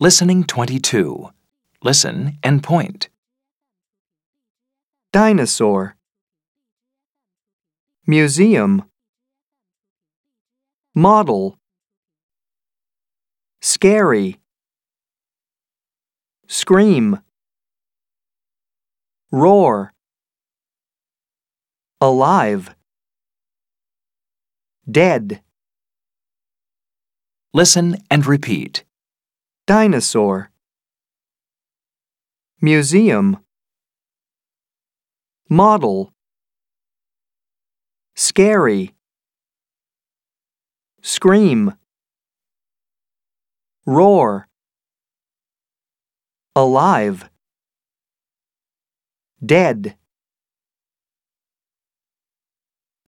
Listening 22. Listen and point. Dinosaur. Museum. Model. Scary. Scream. Roar. Alive. Dead. Listen and repeat. Dinosaur. Museum. Model. Scary. Scream. Roar. Alive. Dead.